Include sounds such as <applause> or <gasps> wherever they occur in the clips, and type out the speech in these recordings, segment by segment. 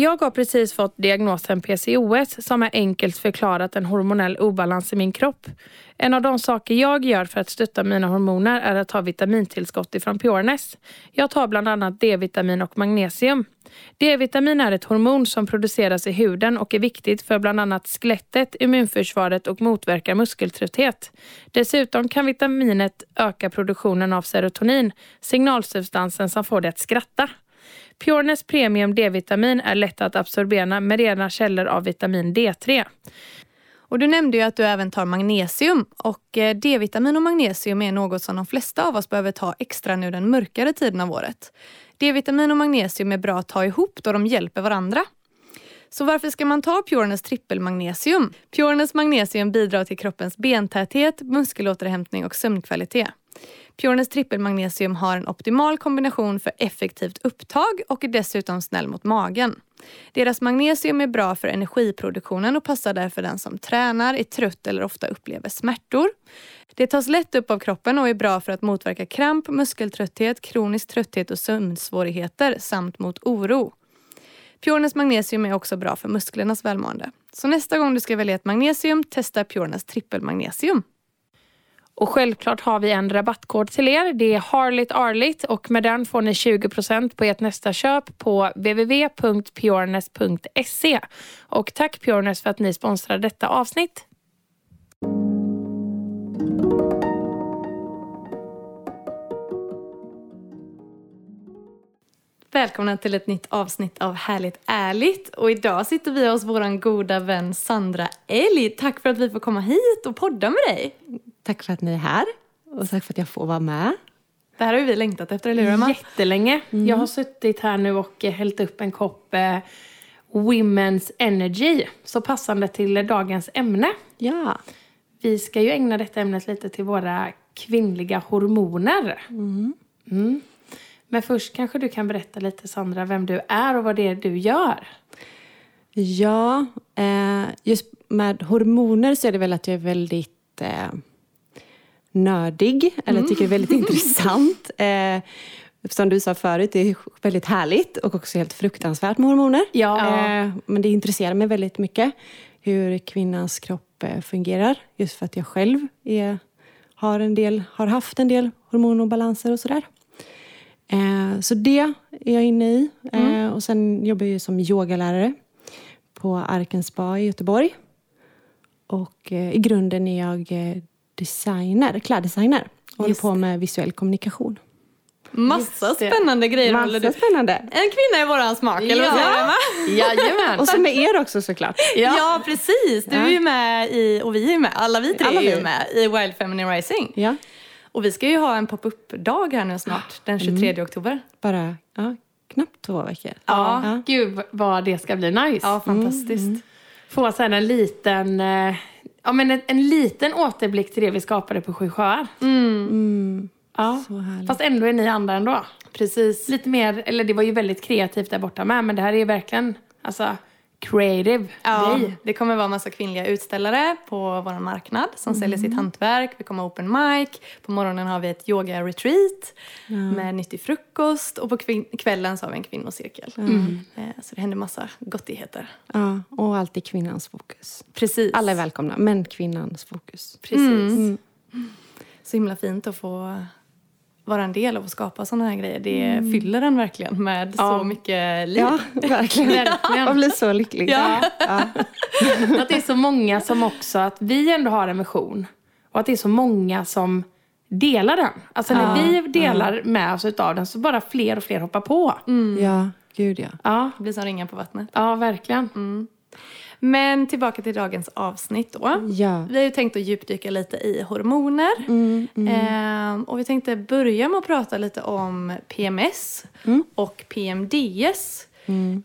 Jag har precis fått diagnosen PCOS som är enkelt förklarat en hormonell obalans i min kropp. En av de saker jag gör för att stötta mina hormoner är att ta vitamintillskott ifrån Pureness. Jag tar bland annat D-vitamin och magnesium. D-vitamin är ett hormon som produceras i huden och är viktigt för bland annat skelettet, immunförsvaret och motverkar muskeltrötthet. Dessutom kan vitaminet öka produktionen av serotonin, signalsubstansen som får dig att skratta. Pureness Premium D-vitamin är lätt att absorbera med rena källor av vitamin D3. Och du nämnde ju att du även tar magnesium och eh, D-vitamin och magnesium är något som de flesta av oss behöver ta extra nu den mörkare tiden av året. D-vitamin och magnesium är bra att ta ihop då de hjälper varandra. Så varför ska man ta Pureness trippelmagnesium? Pureness magnesium bidrar till kroppens bentäthet, muskelåterhämtning och sömnkvalitet. Pureness trippelmagnesium har en optimal kombination för effektivt upptag och är dessutom snäll mot magen. Deras magnesium är bra för energiproduktionen och passar därför den som tränar, är trött eller ofta upplever smärtor. Det tas lätt upp av kroppen och är bra för att motverka kramp, muskeltrötthet, kronisk trötthet och sömnsvårigheter samt mot oro. Pureness magnesium är också bra för musklernas välmående. Så nästa gång du ska välja ett magnesium, testa Pureness trippelmagnesium. Och självklart har vi en rabattkod till er. Det är Harligt Arligt och med den får ni 20% på ert nästa köp på www.pureness.se. Och tack Pureness för att ni sponsrar detta avsnitt. Välkomna till ett nytt avsnitt av Härligt ärligt. Och idag sitter vi hos vår goda vän Sandra Elg. Tack för att vi får komma hit och podda med dig. Tack för att ni är här och tack för att jag får vara med. Det här har vi längtat efter, eller hur Emma? Jättelänge. Mm. Jag har suttit här nu och hällt upp en kopp eh, Women's Energy. Så passande till dagens ämne. Ja. Vi ska ju ägna detta ämnet lite till våra kvinnliga hormoner. Mm. Mm. Men först kanske du kan berätta lite Sandra vem du är och vad det är du gör. Ja, eh, just med hormoner så är det väl att jag är väldigt eh, nördig, eller mm. tycker det är väldigt <laughs> intressant. Eh, som du sa förut, det är väldigt härligt och också helt fruktansvärt med hormoner. Ja. Eh, men det intresserar mig väldigt mycket hur kvinnans kropp eh, fungerar. Just för att jag själv är, har, en del, har haft en del hormonobalanser och sådär. Eh, så det är jag inne i. Mm. Eh, och sen jobbar jag som yogalärare på Arken Spa i Göteborg. Och eh, i grunden är jag designer, kläddesigner. Och håller på med visuell kommunikation. Massa spännande grejer Massa håller du. spännande. En kvinna i våran smak, eller vad säger du Jajamän. och så med er också såklart. Ja, ja precis. Du är ju med i, och vi är med, alla vi tre alla är ju med i Wild Feminine Rising. Ja. Och vi ska ju ha en pop-up-dag här nu snart, den 23 mm. oktober. Bara ja, knappt två veckor. Ja, ja, gud vad det ska bli nice. Ja, fantastiskt. Mm. Få sen en liten, eh, ja, men en, en, liten återblick till det vi skapade på Sju sjöar. Mm. Mm. Ja, fast ändå är ni andra ändå. Precis. Lite mer, eller det var ju väldigt kreativt där borta med, men det här är ju verkligen, alltså creative ja, grej. Det kommer vara massa kvinnliga utställare på vår marknad som mm. säljer sitt hantverk. Vi kommer ha open mic. På morgonen har vi ett yoga-retreat mm. med nyttig frukost. Och på kvällen så har vi en kvinnocirkel. Mm. Eh, så det händer massa gottigheter. Ja, och alltid kvinnans fokus. Precis. Alla är välkomna, men kvinnans fokus. Precis. Mm. Så himla fint att få vara en del av att skapa sådana här grejer. Det mm. fyller en verkligen med ja. så mycket liv. Ja, verkligen. <laughs> verkligen. Man blir så lycklig. Ja. ja. att det är så många som också, att vi ändå har en mission. Och att det är så många som delar den. Alltså när vi delar med oss av den så bara fler och fler hoppar på. Mm. Ja, gud ja. ja. Det blir som ringar på vattnet. Ja, verkligen. Mm. Men tillbaka till dagens avsnitt då. Ja. Vi har ju tänkt att djupdyka lite i hormoner. Mm, Ehm, och vi tänkte börja med att prata lite om PMS Mm. och PMDS.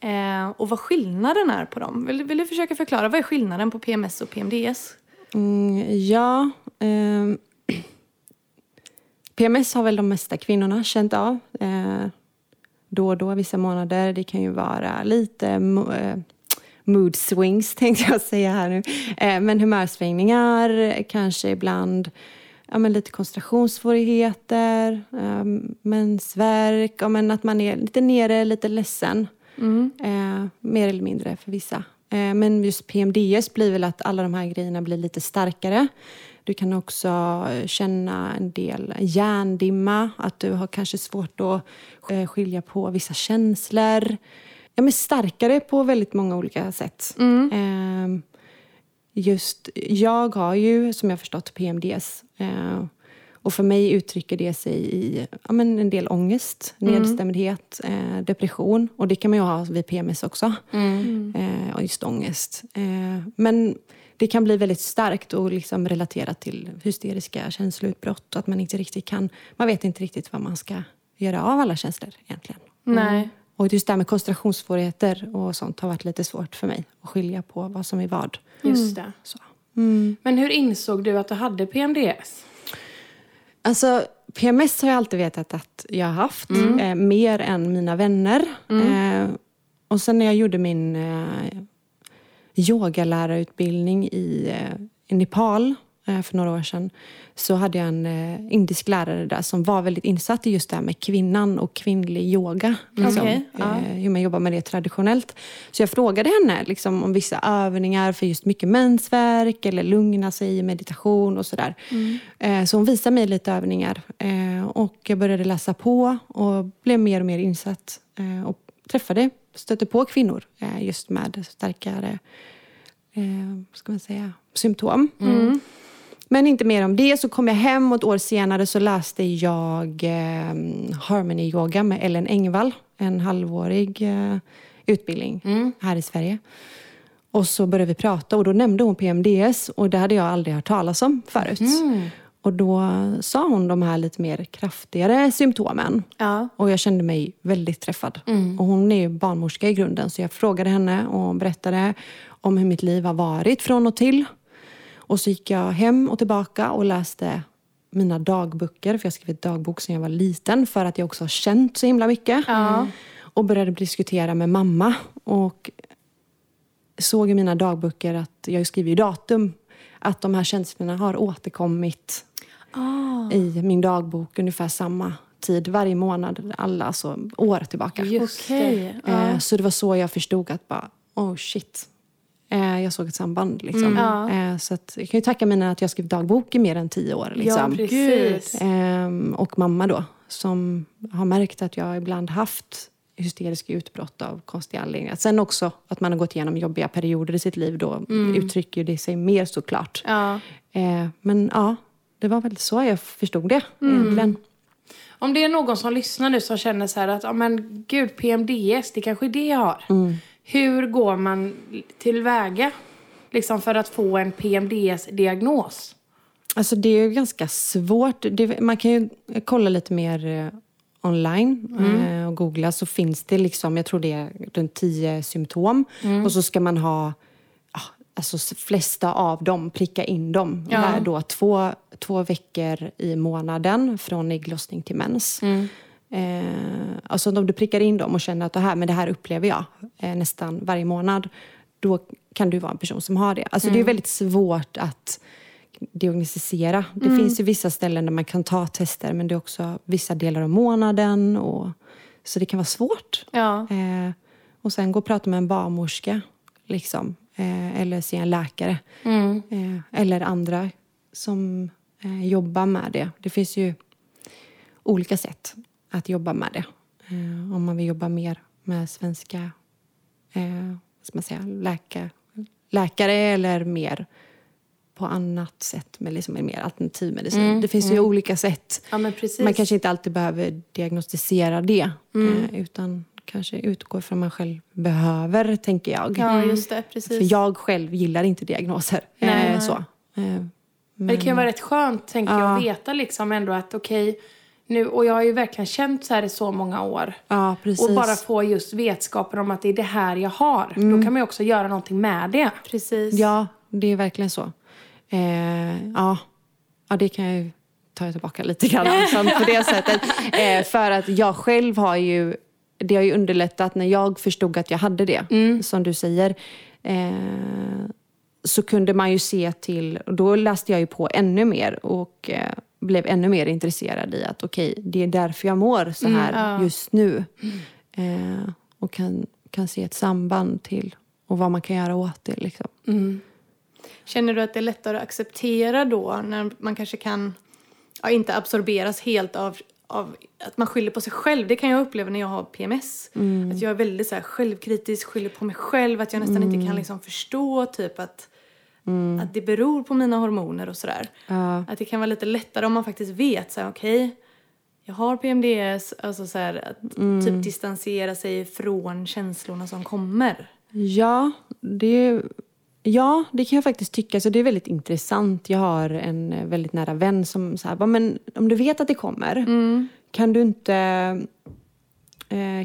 Ehm, och vad skillnaden är på dem. Vill, vill du försöka förklara vad är skillnaden på PMS och PMDS? Mm, ja. ehm, <clears throat> PMS har väl de mesta kvinnorna känt av. Eh, då och då, vissa månader. Det kan ju vara lite eh, mood swings, <laughs> tänkte jag säga här nu. Eh, men humörsvängningar, kanske ibland ja, men lite koncentrationssvårigheter, eh, mensvärk, ja, men att man är lite nere, lite ledsen. Eh, mer eller mindre för vissa. Eh, men just PMDS blir väl att alla de här grejerna blir lite starkare. Du kan också känna en del hjärndimma, att du har kanske svårt att eh, skilja på vissa känslor. Ja, men starkare på väldigt många olika sätt. Eh, just, jag har ju, som jag förstått, PMDS. Eh, och för mig uttrycker det sig i ja, men en del ångest, nedstämdhet, eh, depression. Och det kan man ju ha vid PMS också. Eh, och just ångest. Eh, men det kan bli väldigt starkt och liksom relaterat till hysteriska känsloutbrott. Att man inte riktigt kan, man vet inte riktigt vad man ska göra av alla känslor egentligen. Nej. Och just det här med koncentrationssvårigheter och sånt har varit lite svårt för mig att skilja på vad som är vad. Just det. Så. Men hur insåg du att du hade PMDS? Alltså, PMS har jag alltid vetat att jag har haft. Eh, mer än mina vänner. Eh, och sen när jag gjorde min eh, yogalärarutbildning i, eh, i Nepal för några år sedan så hade jag en eh, indisk lärare där som var väldigt insatt i just det här med kvinnan och kvinnlig yoga. Liksom, ja. eh, hur man jobbar med det traditionellt. Så jag frågade henne liksom, om vissa övningar för just mycket mensvärk eller lugna sig i meditation och sådär. Eh, så hon visade mig lite övningar eh, och jag började läsa på och blev mer och mer insatt eh, och träffade, stötte på kvinnor eh, just med starkare eh, ska man säga, symptom. Men inte mer om det. Så kom jag hem och ett år senare så läste jag eh, Harmony Yoga med Ellen Engvall. En halvårig eh, utbildning här i Sverige. Och så började vi prata och då nämnde hon PMDS och det hade jag aldrig hört talas om förut. Och då sa hon de här lite mer kraftigare symptomen. Ja. Och jag kände mig väldigt träffad. Och hon är ju barnmorska i grunden så jag frågade henne och hon berättade om hur mitt liv har varit från och till. Och så gick jag hem och tillbaka och läste mina dagböcker. För jag skrev ett dagbok sedan jag var liten för att jag också har känt så himla mycket. Och började diskutera med mamma. Och såg i mina dagböcker att jag skriver ju datum. Att de här känslorna har återkommit i min dagbok ungefär samma tid varje månad. Alla, alltså år tillbaka. Just det. Eh, Så det var så jag förstod att bara, oh shit. Eh, Jag såg ett samband liksom. Ja. Eh, Så att, jag kan ju tacka mina att jag skrev dagbok i mer än tio år. Liksom. Ja, precis. Ehm, och mamma då, som har märkt att jag ibland haft hysteriska utbrott av konstiga anledningar. Sen också att man har gått igenom jobbiga perioder i sitt liv. Då uttrycker det sig mer såklart. Ja. Eh, men ja, det var väl så jag förstod det egentligen. Om det är någon som lyssnar nu som känner så här att, ja men gud, PMDS, det kanske är det jag har. Hur går man tillväga liksom för att få en PMDS-diagnos? Alltså det är ju ganska svårt. Det, man kan ju kolla lite mer eh, online eh, och googla så finns det liksom, jag tror det är runt tio symptom. Och så ska man ha, alltså flesta av dem, pricka in dem. Ja. Här då två, två veckor i månaden från ägglossning till mens. Eh, alltså om du prickar in dem och känner att det här, men det här upplever jag eh, nästan varje månad. Då kan du vara en person som har det. Alltså det är väldigt svårt att diagnostisera. Det finns ju vissa ställen där man kan ta tester men det är också vissa delar av månaden. Och, så det kan vara svårt. Ja. Eh, och sen gå och prata med en barnmorska. Liksom, eh, eller se en läkare. Eh, eller andra som eh, jobbar med det. Det finns ju olika sätt att jobba med det. Eh, om man vill jobba mer med svenska eh, man säga, läka, läkare eller mer på annat sätt med liksom en mer alternativmedicin. det finns ju olika sätt. Ja men. Man kanske inte alltid behöver diagnostisera det eh, utan kanske utgår från vad man själv behöver, tänker jag. Ja, just det. Precis. För jag själv gillar inte diagnoser. Nej. eh, så. Eh, Men det kan ju vara rätt skönt, tänker jag, Ja. att veta liksom ändå att okej, nu, och jag har ju verkligen känt så här i så många år. ja, precis. Och bara få just vetskapen om att det är det här jag har. Mm. Då kan man ju också göra någonting med det. Precis. Ja, det är verkligen så. Eh, ja. ja, det kan jag ju ta tillbaka lite grann <laughs> på det sättet. Eh, för att jag själv har ju, det har ju underlättat när jag förstod att jag hade det, som du säger. Eh, så kunde man ju se till, och då läste jag ju på ännu mer och eh, blev ännu mer intresserad i att okej, det är därför jag mår så här just nu. Eh, och kan, kan se ett samband till och vad man kan göra åt det. Liksom. Känner du att det är lättare att acceptera då när man kanske kan ja, inte absorberas helt av, av att man skyller på sig själv? Det kan jag uppleva när jag har PMS. Att jag är väldigt så här, självkritisk, skyller på mig själv. Att jag nästan inte kan liksom förstå typ att, att det beror på mina hormoner och sådär. Ja. Att det kan vara lite lättare om man faktiskt vet så här, okej, jag har PMDS. Alltså så här, att typ distansera sig från känslorna som kommer. Ja, det, ja, det kan jag faktiskt tycka. Så det är väldigt intressant. Jag har en väldigt nära vän som säger, men om du vet att det kommer, kan du inte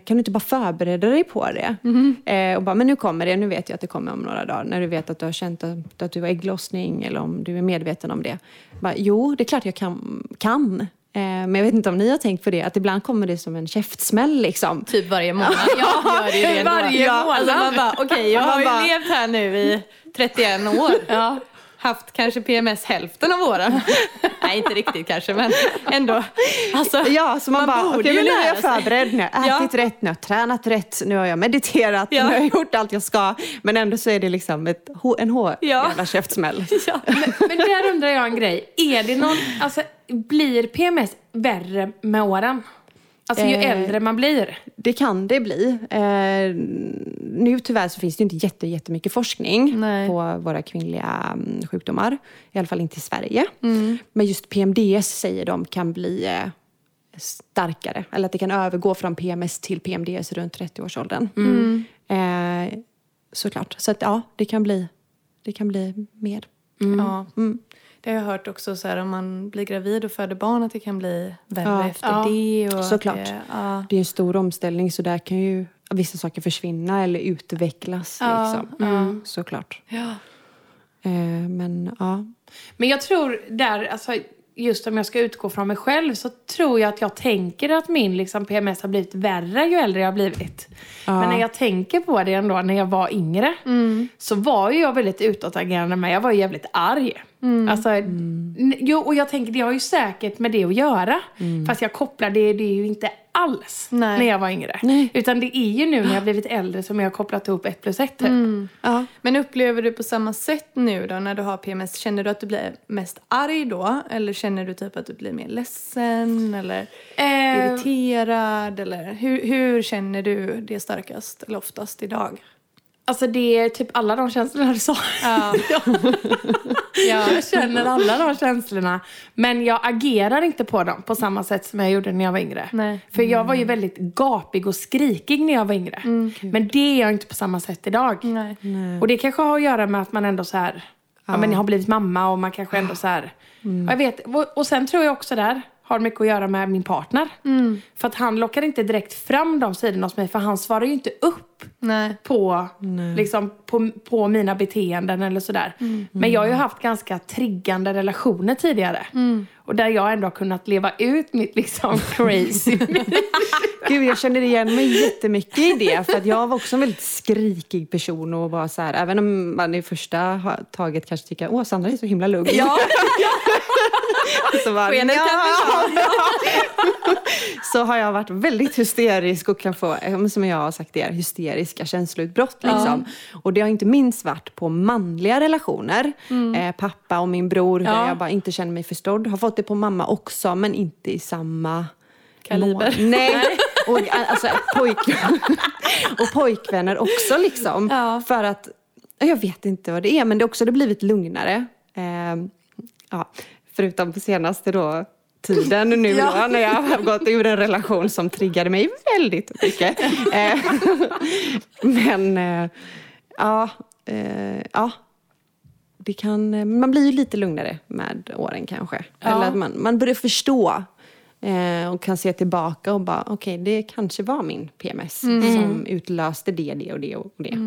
kan du inte bara förbereda dig på det? Eh, och bara, men nu kommer det, nu vet jag att det kommer om några dagar. När du vet att du har känt att, att du har ägglossning eller om du är medveten om det. Bara, jo, det är klart jag kan. kan. Eh, men jag vet inte om ni har tänkt på det, att ibland kommer det som en käftsmäll liksom. Typ varje månad. Ja, gör det. <laughs> Varje ja, månad. Alltså man bara, okej, jag Man har ju levt här nu i 31 år. <laughs> Ja. Haft kanske PMS hälften av åren. <laughs> Nej, inte riktigt kanske, men ändå. Alltså, Ja, så man, man bara, borde okej ju men nu är jag förberedd, nu har jag ätit rätt, nu har jag tränat rätt, nu har jag mediterat, Ja. nu har jag gjort allt jag ska. Men ändå så är det liksom ett, en hård Ja. jävla käftsmäll. <laughs> ja. Men där undrar jag en grej. Är det någon, alltså, blir PMS värre med åren? Alltså ju Eh, äldre man blir. Det kan det bli. Eh, nu tyvärr så finns det ju inte jätte, jättemycket forskning Nej. på våra kvinnliga mm, sjukdomar. I alla fall inte i Sverige. Mm. Men just PMDS säger de kan bli eh, starkare. Eller att det kan övergå från PMS till PMDS runt 30-årsåldern. Mm. Eh, såklart. Så att ja, det kan bli, det kan bli mer. ja. Det har jag hört också, så här, om man blir gravid och föder barn, att det kan bli värre Ja. efter Ja. det. Och Såklart. Det, ja. Det är en stor omställning så där kan ju vissa saker försvinna eller utvecklas. Ja, liksom. mm. Såklart. Ja. Eh, men ja. Men jag tror där, alltså, just om jag ska utgå från mig själv så tror jag att jag tänker att min liksom, PMS har blivit värre ju äldre jag har blivit. Men när jag tänker på det ändå när jag var yngre så var ju jag väldigt utåtagerande med. Jag var ju jävligt arg. Alltså, n- jo, och jag tänker det har ju säkert med det att göra. Fast jag kopplar det, det är ju inte alls Nej. när jag var yngre. Nej. Utan det är ju nu när jag har blivit äldre som jag har kopplat ihop ett plus ett typ. Ja. Men upplever du på samma sätt nu då när du har PMS? Känner du att du blir mest arg då? Eller känner du typ att du blir mer ledsen? Eller Eh, irriterad? Eller hur, hur känner du det starkast eller oftast idag? Alltså det är typ alla de känslorna du sa. <laughs> Ja. ja. Jag känner alla de känslorna. Men jag agerar inte på dem på samma sätt som jag gjorde när jag var yngre. Nej. För jag var ju väldigt gapig och skrikig när jag var yngre. Men det är jag inte på samma sätt idag. Nej. Och det kanske har att göra med att man ändå så här, ja. men jag har blivit mamma och man kanske ändå så här, jag vet. Och, sen tror jag också där har mycket att göra med min partner. För att han lockar inte direkt fram de sidorna hos mig för han svarar ju inte upp Nej. på, liksom, på, på mina beteenden eller sådär. Men jag har ju haft ganska triggande relationer tidigare. Och där jag ändå har kunnat leva ut mitt liksom <laughs> crazy. Gud, jag känner igen mig jättemycket i det. För att jag var också en väldigt skrikig person och var så här, även om man i första taget kanske tycker åh Sandra är så himla lugn. Ja. <laughs> så, bara, "Nja." <laughs> så har jag varit väldigt hysterisk och kan få, som jag har sagt det, är, hysteriska känsloutbrott. Liksom. Och det har inte minst varit på manliga relationer. Eh, pappa och min bror, där Ja. jag bara inte känner mig förstådd. Har fått det på mamma också, men inte i samma Kaliber. mån. Nej. Och, alltså, pojk... <laughs> och pojkvänner också liksom. Ja. För att, jag vet inte vad det är, men det har också det blivit lugnare. Eh, ja, förutom på senaste då tiden nu då, när jag har gått ur en relation som triggade mig väldigt mycket. Eh, <laughs> men eh, ja, eh, ja. Det kan, man blir ju lite lugnare med åren kanske. Ja. Eller att man, man börjar förstå och kan se tillbaka och bara okej, okay, det kanske var min PMS som utlöste det, det och det och det.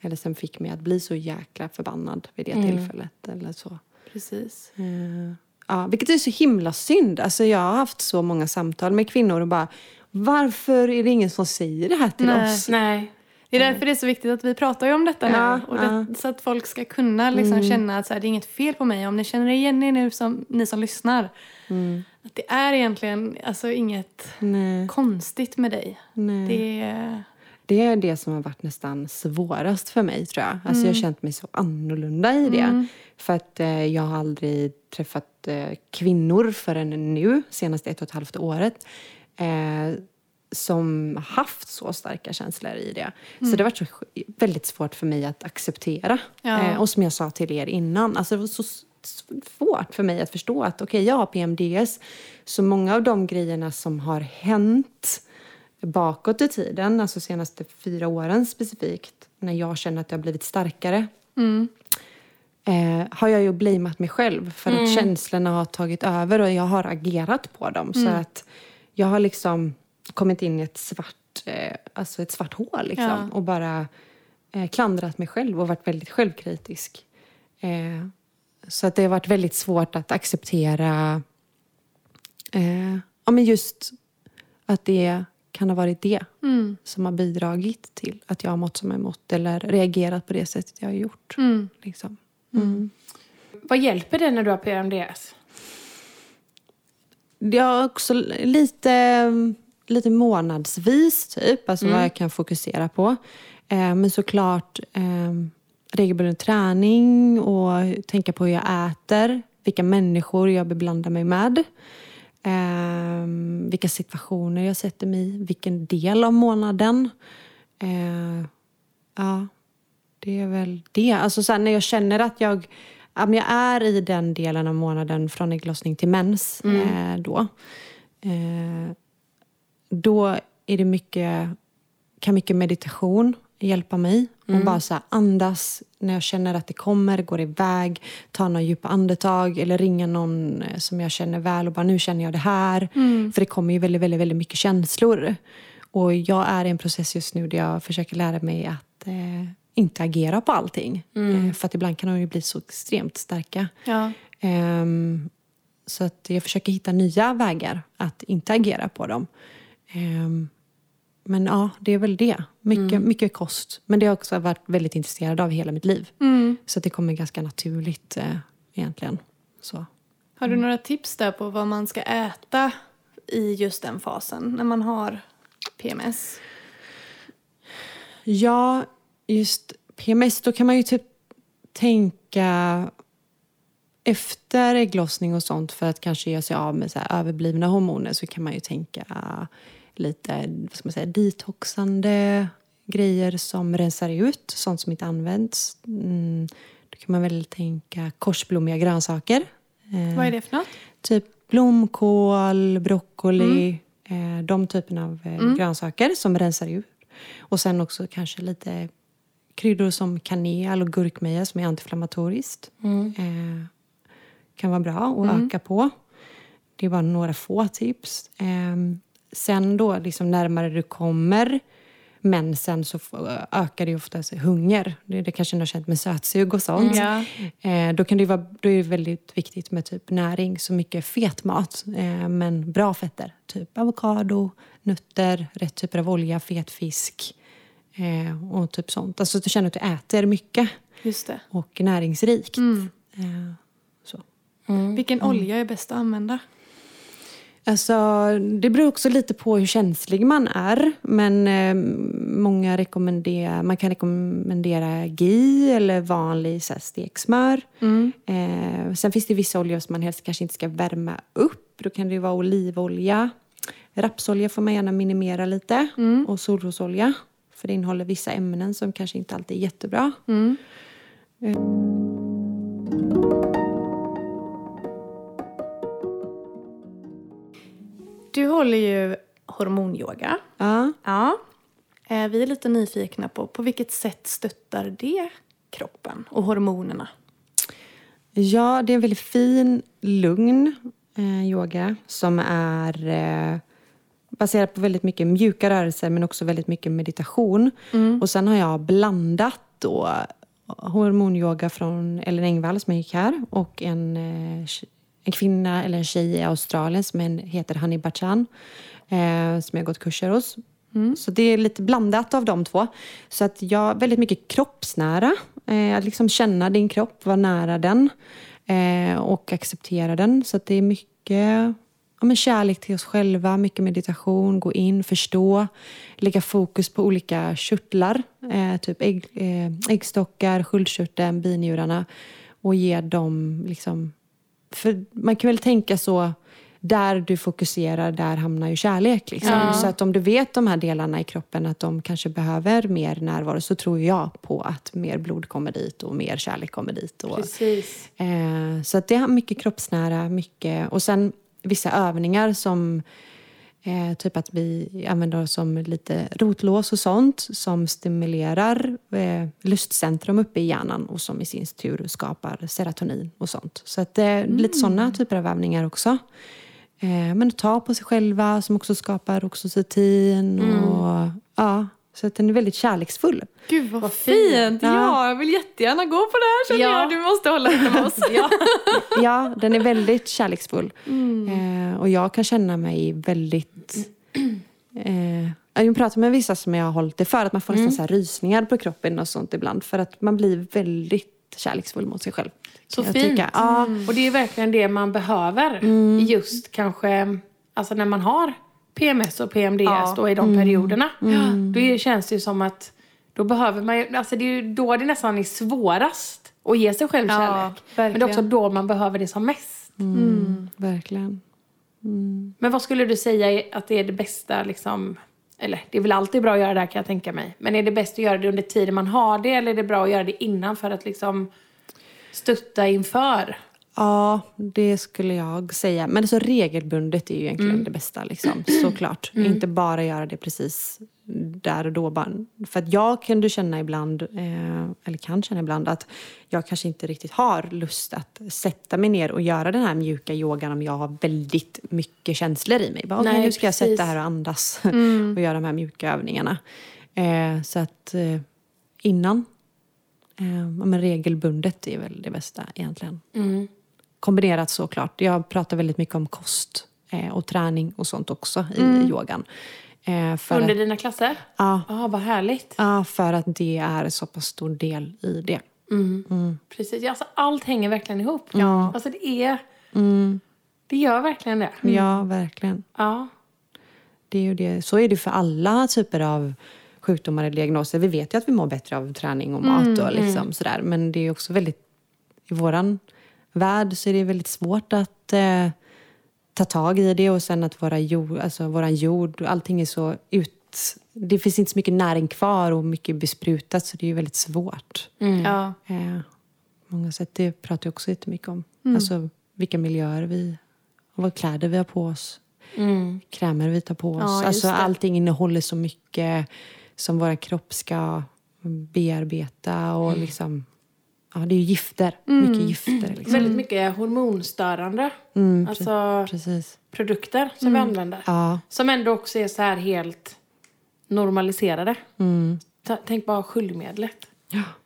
Eller som fick mig att bli så jäkla förbannad vid det tillfället. Eller så. Precis. Ja, vilket är så himla synd. Alltså, jag har haft så många samtal med kvinnor och bara varför är det ingen som säger det här till Nej. oss? Nej. Det är därför det är så viktigt att vi pratar om detta Ja, nu. Och det, Så att folk ska kunna liksom känna att så här, det är inget fel på mig. Om ni känner igen er nu, som, ni som lyssnar. Att det är egentligen alltså, inget Nej, konstigt med dig. nej. Det är... Det är det som har varit nästan svårast för mig tror jag. Alltså jag har känt mig så annorlunda i det. För att eh, jag har aldrig träffat eh, kvinnor förrän nu, senaste ett och ett halvt året. Eh, som haft så starka känslor i det. Så det varit så, väldigt svårt för mig att acceptera. Ja. Eh, och som jag sa till er innan, alltså det var så svårt för mig att förstå att okej, jag har PMDS. Så många av de grejerna som har hänt bakåt i tiden, alltså senaste fyra åren specifikt, när jag känner att jag har blivit starkare, eh, har jag ju blamat mig själv för att känslorna har tagit över och jag har agerat på dem. Så att jag har liksom kommit in i ett svart, eh, alltså ett svart hål liksom, Ja. och bara eh, klandrat mig själv och varit väldigt självkritisk. Eh, så att det har varit väldigt svårt att acceptera eh, ja, men just att det kan ha varit det Mm. som har bidragit till att jag har mått som jag mått eller reagerat på det sättet jag har gjort. Mm. Liksom. Vad hjälper det när du har PMDS? Är också lite, lite månadsvis, typ, alltså vad jag kan fokusera på. Eh, men såklart eh, regelbunden träning och tänka på hur jag äter, vilka människor jag beblandar mig med. Eh, vilka situationer jag sätter mig i, vilken del av månaden. Eh, ja, det är väl det. Alltså sen när jag känner att jag, jag är i den delen av månaden från ägglossning till mens eh, då. Eh, då är det mycket, kan mycket meditation hjälpa mig. Och bara så här andas när jag känner att det kommer, går iväg, ta några djupa andetag eller ringa någon eh, som jag känner väl och bara nu känner jag det här. För det kommer ju väldigt, väldigt, väldigt mycket känslor. Och jag är i en process just nu där jag försöker lära mig att eh, inte agera på allting. Eh, för att ibland kan de ju bli så extremt starka. Ja. Ehm, så att jag försöker hitta nya vägar att inte agera på dem. Ehm, men ja, det är väl det. Mycket, mycket kost. Men det har jag också varit väldigt intresserad av hela mitt liv. Mm. Så det kommer ganska naturligt eh, egentligen. Så. Har du några tips där på vad man ska äta i just den fasen när man har PMS? Ja, just PMS, då kan man ju typ tänka efter ägglossning och sånt för att kanske göra sig av med så här överblivna hormoner så kan man ju tänka lite vad ska man säga, detoxande grejer som rensar ut sånt som inte används. Mm, då kan man väl tänka korsblommiga grönsaker. Eh, Vad är det för något? Typ blomkål, broccoli, eh, de typerna av eh, grönsaker som rensar ut. Och sen också kanske lite kryddor som kanel och gurkmeja som är antiinflammatoriskt. Eh, kan vara bra att öka på. Det är bara några få tips. Eh, sen då, liksom närmare du kommer mensen så f- ökar det oftast hunger. Det, det kanske ni har känt med sötsug och sånt. Ja. Eh, då, kan det vara, då är det väldigt viktigt med typ näring, så mycket fet mat. Eh, men bra fetter. Typ avokado, nötter, rätt typer av olja, fet fisk eh, och typ sånt. Alltså att du känner att du äter mycket Just det. och näringsrikt. Eh, så. Vilken olja är bäst att använda? Alltså, det beror också lite på hur känslig man är. Men eh, många rekommenderar, man kan rekommendera ghee eller vanlig så här, steksmör. Eh, sen finns det vissa oljor som man helst kanske inte ska värma upp. Då kan det ju vara olivolja. Rapsolja får man gärna minimera lite. Och solrosolja. För det innehåller vissa ämnen som kanske inte alltid är jättebra. håller ju hormonyoga. Ja. Ja. Eh, Vi är lite nyfikna på på vilket sätt stöttar det kroppen och hormonerna? Ja, det är en väldigt fin, lugn eh, yoga som är eh, baserad på väldigt mycket mjuka rörelser men också väldigt mycket meditation. Och sen har jag blandat då hormonyoga från Ellen Engvall som jag gick här och en, eh, en kvinna eller en tjej i Australien som heter Hani Bachan eh, som jag gått kurser hos. Så det är lite blandat av de två. Så att jag väldigt mycket kroppsnära. Eh, att liksom känna din kropp, vara nära den eh, och acceptera den. Så det är mycket ja, men kärlek till oss själva, mycket meditation, gå in, förstå, lägga fokus på olika körtlar, eh, typ ägg, eh, äggstockar, sköldkörteln, binjurarna och ge dem liksom... För man kan väl tänka så, där du fokuserar, där hamnar ju kärlek. Liksom. Så att om du vet de här delarna i kroppen, att de kanske behöver mer närvaro, så tror jag på att mer blod kommer dit och mer kärlek kommer dit. Och. Eh, så att det är mycket kroppsnära, mycket... Och sen vissa övningar som eh, typ att vi använder oss som lite rotlås och sånt som stimulerar eh, lustcentrum uppe i hjärnan och som i sin tur skapar serotonin och sånt. Så att det är lite sådana typer av övningar också. Eh, men ta på sig själva som också skapar oxytocin och ja, så att den är väldigt kärleksfull. Gud vad, Vad fint! fint. Ja. jag vill jättegärna gå på det här känner Ja. jag. Du måste hålla med oss. <laughs> ja. Ja, den är väldigt kärleksfull. Eh, och jag kan känna mig väldigt... Eh, jag pratar med vissa som jag har hållit det för, att man får nästan så här rysningar på kroppen och sånt ibland. För att man blir väldigt kärleksfull mot sig själv. Så fint. tycka. Ja, Och det är verkligen det man behöver. Just kanske alltså när man har PMS och PMDS Ja. då i de perioderna. Då är- känns det ju som att då behöver man ju, alltså det är ju då det nästan är svårast att ge sig själv Ja, kärlek. Men det är också då man behöver det som mest. verkligen. Men vad skulle du säga att det är det bästa liksom eller det är väl alltid bra att göra det här kan jag tänka mig. Men är det bäst att göra det under tiden man har det eller är det bra att göra det innan för att liksom stötta inför? Ja, det skulle jag säga. Men så regelbundet är ju egentligen det bästa. Liksom. <clears throat> Såklart. Inte bara göra det precis där och då. Bara. För att jag kunde känna ibland, eh, eller kan känna ibland, att jag kanske inte riktigt har lust att sätta mig ner och göra den här mjuka yogan om jag har väldigt mycket känslor i mig. Bara, Nej, nu ska jag precis. sätta här och andas <laughs> och göra de här mjuka övningarna. Eh, så att eh, innan, ja, men regelbundet är väl det bästa egentligen kombinerat såklart. Jag pratar väldigt mycket om kost eh, och träning och sånt också i yogan. Eh, Under att, dina klasser? ja, Ja, vad härligt. ja, för att det är så pass stor del i det. Precis. Ja, Alltså, allt hänger verkligen ihop. Alltså det är... Det gör verkligen det. Ja, verkligen. Ja. Det är ju det. Så är det för alla typer av sjukdomar eller diagnoser. Vi vet ju att vi mår bättre av träning och mat och liksom sådär. Men det är också väldigt... I våran värld så är det väldigt svårt att eh, ta tag i det och sen att våra jord, alltså våran jord, allting är så ut... Det finns inte så mycket näring kvar och mycket besprutat så det är ju väldigt svårt. Ja. Eh, många sätt, det pratar jag också jättemycket om. Alltså vilka miljöer vi... Och vad kläder vi har på oss. Krämer vi tar på oss. Ja, alltså det. allting innehåller så mycket som våra kropp ska bearbeta och liksom... Ja, det är ju gifter. Mycket gifter liksom. Väldigt mycket hormonstörande alltså, Precis. produkter som vi använder. Ja. Som ändå också är så här helt normaliserade. Ta- Tänk bara sköljmedlet.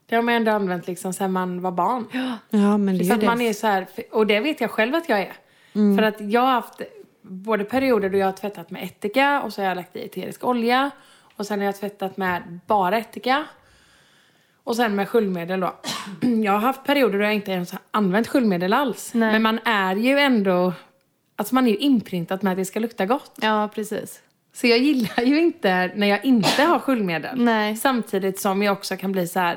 Det har man ändå använt liksom sedan man var barn. Ja, men det är Så ju det. man är så här, och det vet jag själv att jag är. För att jag har haft både perioder då jag har tvättat med ättika och så har jag lagt i eterisk olja. Och sen har jag tvättat med bara ättika. Och sen med sköljmedel då. <clears throat> Jag har haft perioder då jag inte ens har använt sköljmedel alls. Nej. Men man är ju ändå, alltså man är ju inprintad med att det ska lukta gott. ja, precis. Så jag gillar ju inte när jag inte har sköljmedel. Nej. Samtidigt som jag också kan bli så här,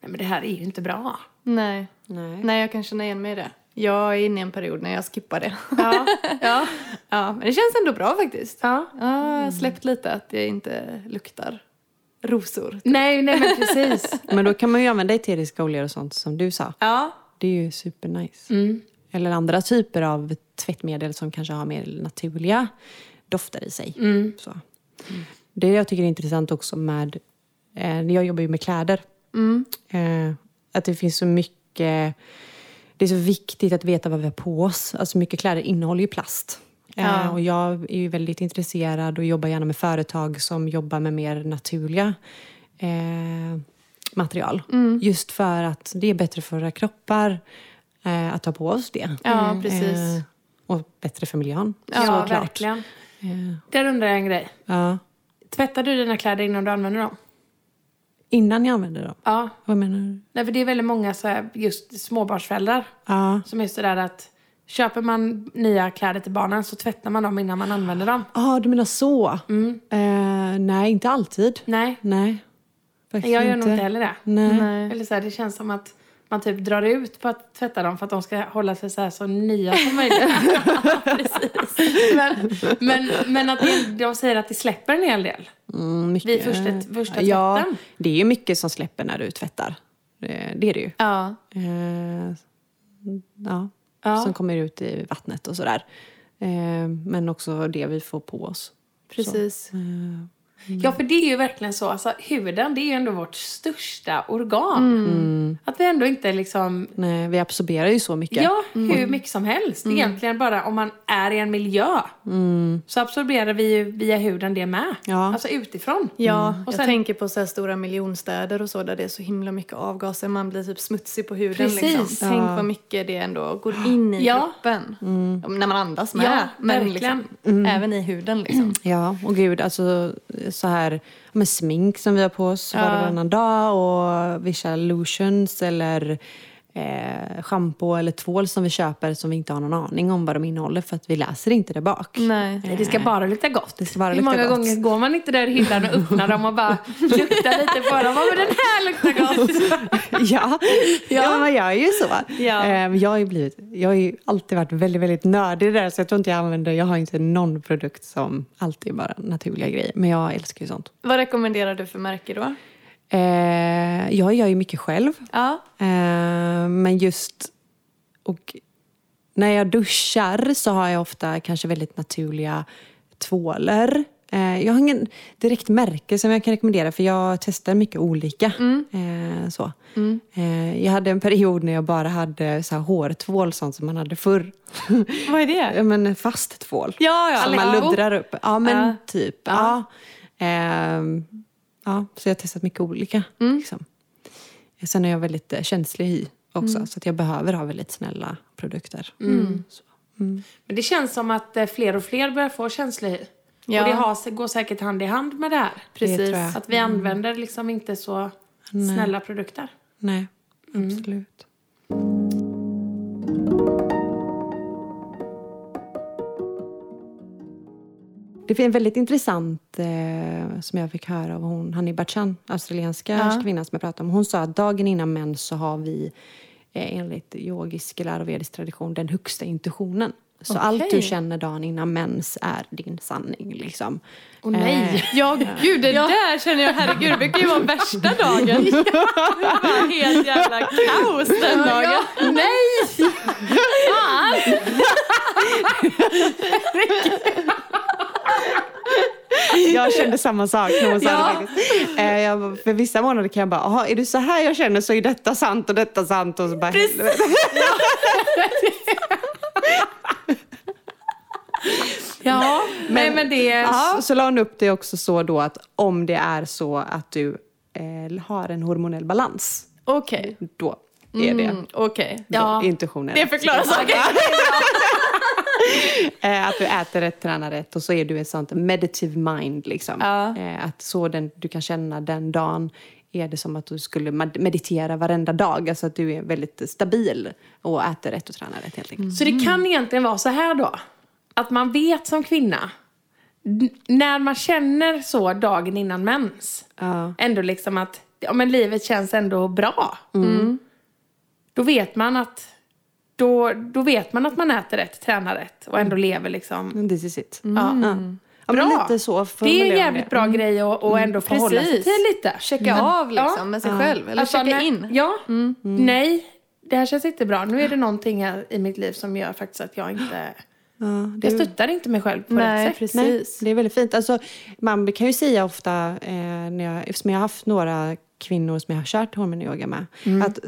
nej men det här är ju inte bra. Nej. Nej. Nej, jag kan känna igen mig i det. Jag är inne i en period när jag skippar det. Ja, <laughs> ja, ja, men det känns ändå bra faktiskt. ja. Jag har släppt lite att det inte luktar rosor. Nej, nej men precis. <laughs> Men då kan man ju använda eteriska oljor och sånt som du sa. Ja. Det är ju supernice. Mm. Eller andra typer av tvättmedel som kanske har mer naturliga dofter i sig. Mm. Så. Det jag tycker är intressant också med, eh, jag jobbar ju med kläder, eh, att det finns så mycket, det är så viktigt att veta vad vi har på oss. Alltså mycket kläder innehåller ju plast. Ja. Eh, och jag är ju väldigt intresserad och jobbar gärna med företag som jobbar med mer naturliga eh, material. Just för att det är bättre för våra kroppar eh, att ta på oss det. Ja, precis. Eh, och bättre för miljön. Ja, såklart. verkligen. Eh, Där undrar jag en grej. ja. Tvättar du dina kläder innan du använder dem? Innan jag använder dem? Ja. Vad menar du? Nej, för det är väldigt många så här, just småbarnsföräldrar Ja. som är sådär att köper man nya kläder till barnen så tvättar man dem innan man använder dem. Ah, du menar så? Mm. Eh, nej, inte alltid. Nej, Nej. Faktiskt jag gör nog inte heller det. Nej. Nej. Eller så här, det känns som att man typ drar ut på att tvätta dem för att de ska hålla sig så här så nya som möjligt. <laughs> Precis. Men, men, men att det, de säger att det släpper en hel del Mm, mycket. vid första, första Ja, tvätten. det är ju mycket som släpper när du tvättar. Eh, det är det ju. Ja. Eh, ja. Ja. Som kommer ut i vattnet och sådär. Eh, men också det vi får på oss. Precis. Ja, för det är ju verkligen så. Alltså, huden, det är ju ändå vårt största organ. Mm. Att vi ändå inte liksom... Nej, vi absorberar ju så mycket. Ja, hur mycket som helst. Egentligen bara om man är i en miljö så absorberar vi ju via huden det med. Ja. Alltså utifrån. Ja, Och jag sen- tänker på så här stora miljonstäder och så där det är så himla mycket avgaser. Man blir typ smutsig på huden. Precis. Liksom. Tänk vad mycket det ändå går in i Ja. kroppen. När man andas med. Ja, men verkligen. liksom, även i huden liksom. Ja, och gud, alltså så här med smink som vi har på oss var och Ja. varannan dag och vissa lotions eller eh, shampoo eller tvål som vi köper som vi inte har någon aning om vad de innehåller för att vi läser inte det bak. Nej. Nej, Det ska bara lukta gott. Det ska bara Hur många gott. gånger går man inte där i hyllan och öppnar dem och bara luktar lite på dem? Vad men den här luktar gott. <laughs> ja, ja. men man gör ju så. Ja. Eh, jag, har ju blivit, jag har ju alltid varit väldigt, väldigt nördig där så jag tror inte jag använder, jag har inte någon produkt som alltid är bara naturliga grejer. Men jag älskar ju sånt. Vad rekommenderar du för märke då? Eh, jag gör ju mycket själv. Ja. Eh, men just och när jag duschar så har jag ofta kanske väldigt naturliga tvålar. Eh, jag har ingen direkt märke som jag kan rekommendera för jag testar mycket olika. Eh, så. Eh, jag hade en period när jag bara hade så här hårtvål, sånt som man hade förr. <laughs> Vad är det? ja, men fast tvål. Ja, ja. Som man luddrar upp. Ja, men Ja. typ. Ja. Ja, så jag har testat mycket olika. Liksom. Sen är jag väldigt eh, känslig hy också, så att jag behöver ha väldigt snälla produkter. Så. Men det känns som att eh, fler och fler börjar få känslig hy. Ja. Och det har, går säkert hand i hand med det här. Det tror jag. Att vi använder liksom inte så snälla produkter. Nej, absolut. Det finns en väldigt intressant eh, som jag fick höra av hon, Hanni Bachan, australienska Ja. kvinnan som jag pratade om. Hon sa att dagen innan mens så har vi eh, enligt yogisk eller ayurvedisk tradition den högsta intuitionen. Så Okej. allt du känner dagen innan mens är din sanning. Liksom. Åh nej! Eh, Ja, gud, det där känner jag, herregud, det brukar ju vara värsta <laughs> dagen. Det var helt jävla kaos den dagen. Nej! Fan! <laughs> Jag kände samma sak när hon sa Ja. det faktiskt. Eh, jag, för vissa månader kan jag bara, "Jaha, är det så här jag känner så är detta sant och detta sant. Och så bara, helvete. Ja, nej men det... Ja, så la hon upp det också så då att om det är så att du eh, har en hormonell balans, Okej. då är det Mm. Ja. då intuitionen. Det förklarar saker. <laughs> <laughs> Eh, att du äter rätt, tränar rätt och så är du ett sånt meditative mind. Liksom. Ja. Eh, att så den, du kan känna den dagen är det som att du skulle med- meditera varenda dag. Alltså att du är väldigt stabil och äter rätt och tränar rätt helt enkelt. Så det kan egentligen vara så här då. Att man vet som kvinna. När man känner så dagen innan mens. Ja. Ändå liksom att ja, men livet känns ändå bra. Då vet man att då, då vet man att man äter rätt, tränar rätt och ändå lever liksom. This is it. Ja. Ja. Ja, Bra. lite så Det är en jävligt bra grej att, att ändå förhålla sig Precis. till lite. Checka av liksom Ja. med sig själv. Eller Alltså, checka nej- in. Ja. Nej, det här känns inte bra. Nu är det någonting här i mitt liv som gör faktiskt att jag inte <gasps> Ja, det, Jag stöttar inte mig själv på Nej, rätt sätt. precis. nej, det är väldigt fint. Alltså, man kan ju säga ofta, eh, när jag, eftersom jag har haft några kvinnor som jag har kört hormonyoga med, att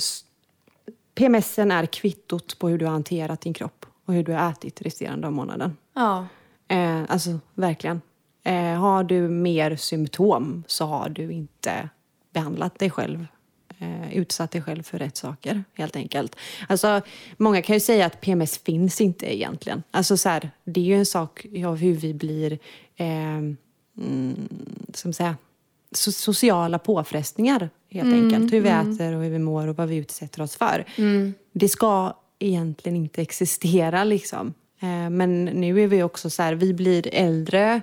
PMSen är kvittot på hur du har hanterat din kropp och hur du har ätit resterande av månaden. Ja. Eh, alltså verkligen. Eh, har du mer symptom så har du inte behandlat dig själv. Eh, utsatt dig själv för rätt saker helt enkelt. Alltså, många kan ju säga att PMS finns inte egentligen. Alltså, så här, det är ju en sak av hur vi blir eh, mm, som säga, sociala påfrestningar helt enkelt. Hur vi äter och hur vi mår och vad vi utsätter oss för. Det ska egentligen inte existera liksom. Eh, men nu är vi också så här, vi blir äldre.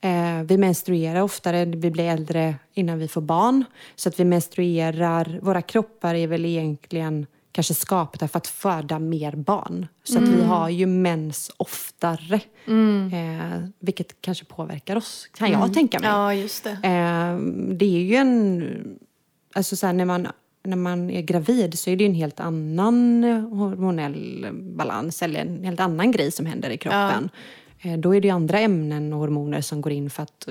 Eh, vi menstruerar oftare, vi blir äldre innan vi får barn. Så att vi menstruerar, våra kroppar är väl egentligen kanske skapade för att föda mer barn. Så att vi har ju mens oftare. Eh, vilket kanske påverkar oss, kan jag tänka mig. ja, just det. Eh, det är ju en... Alltså så här, när, man, när man är gravid så är det ju en helt annan hormonell balans eller en helt annan grej som händer i kroppen. Eh, då är det ju andra ämnen och hormoner som går in för att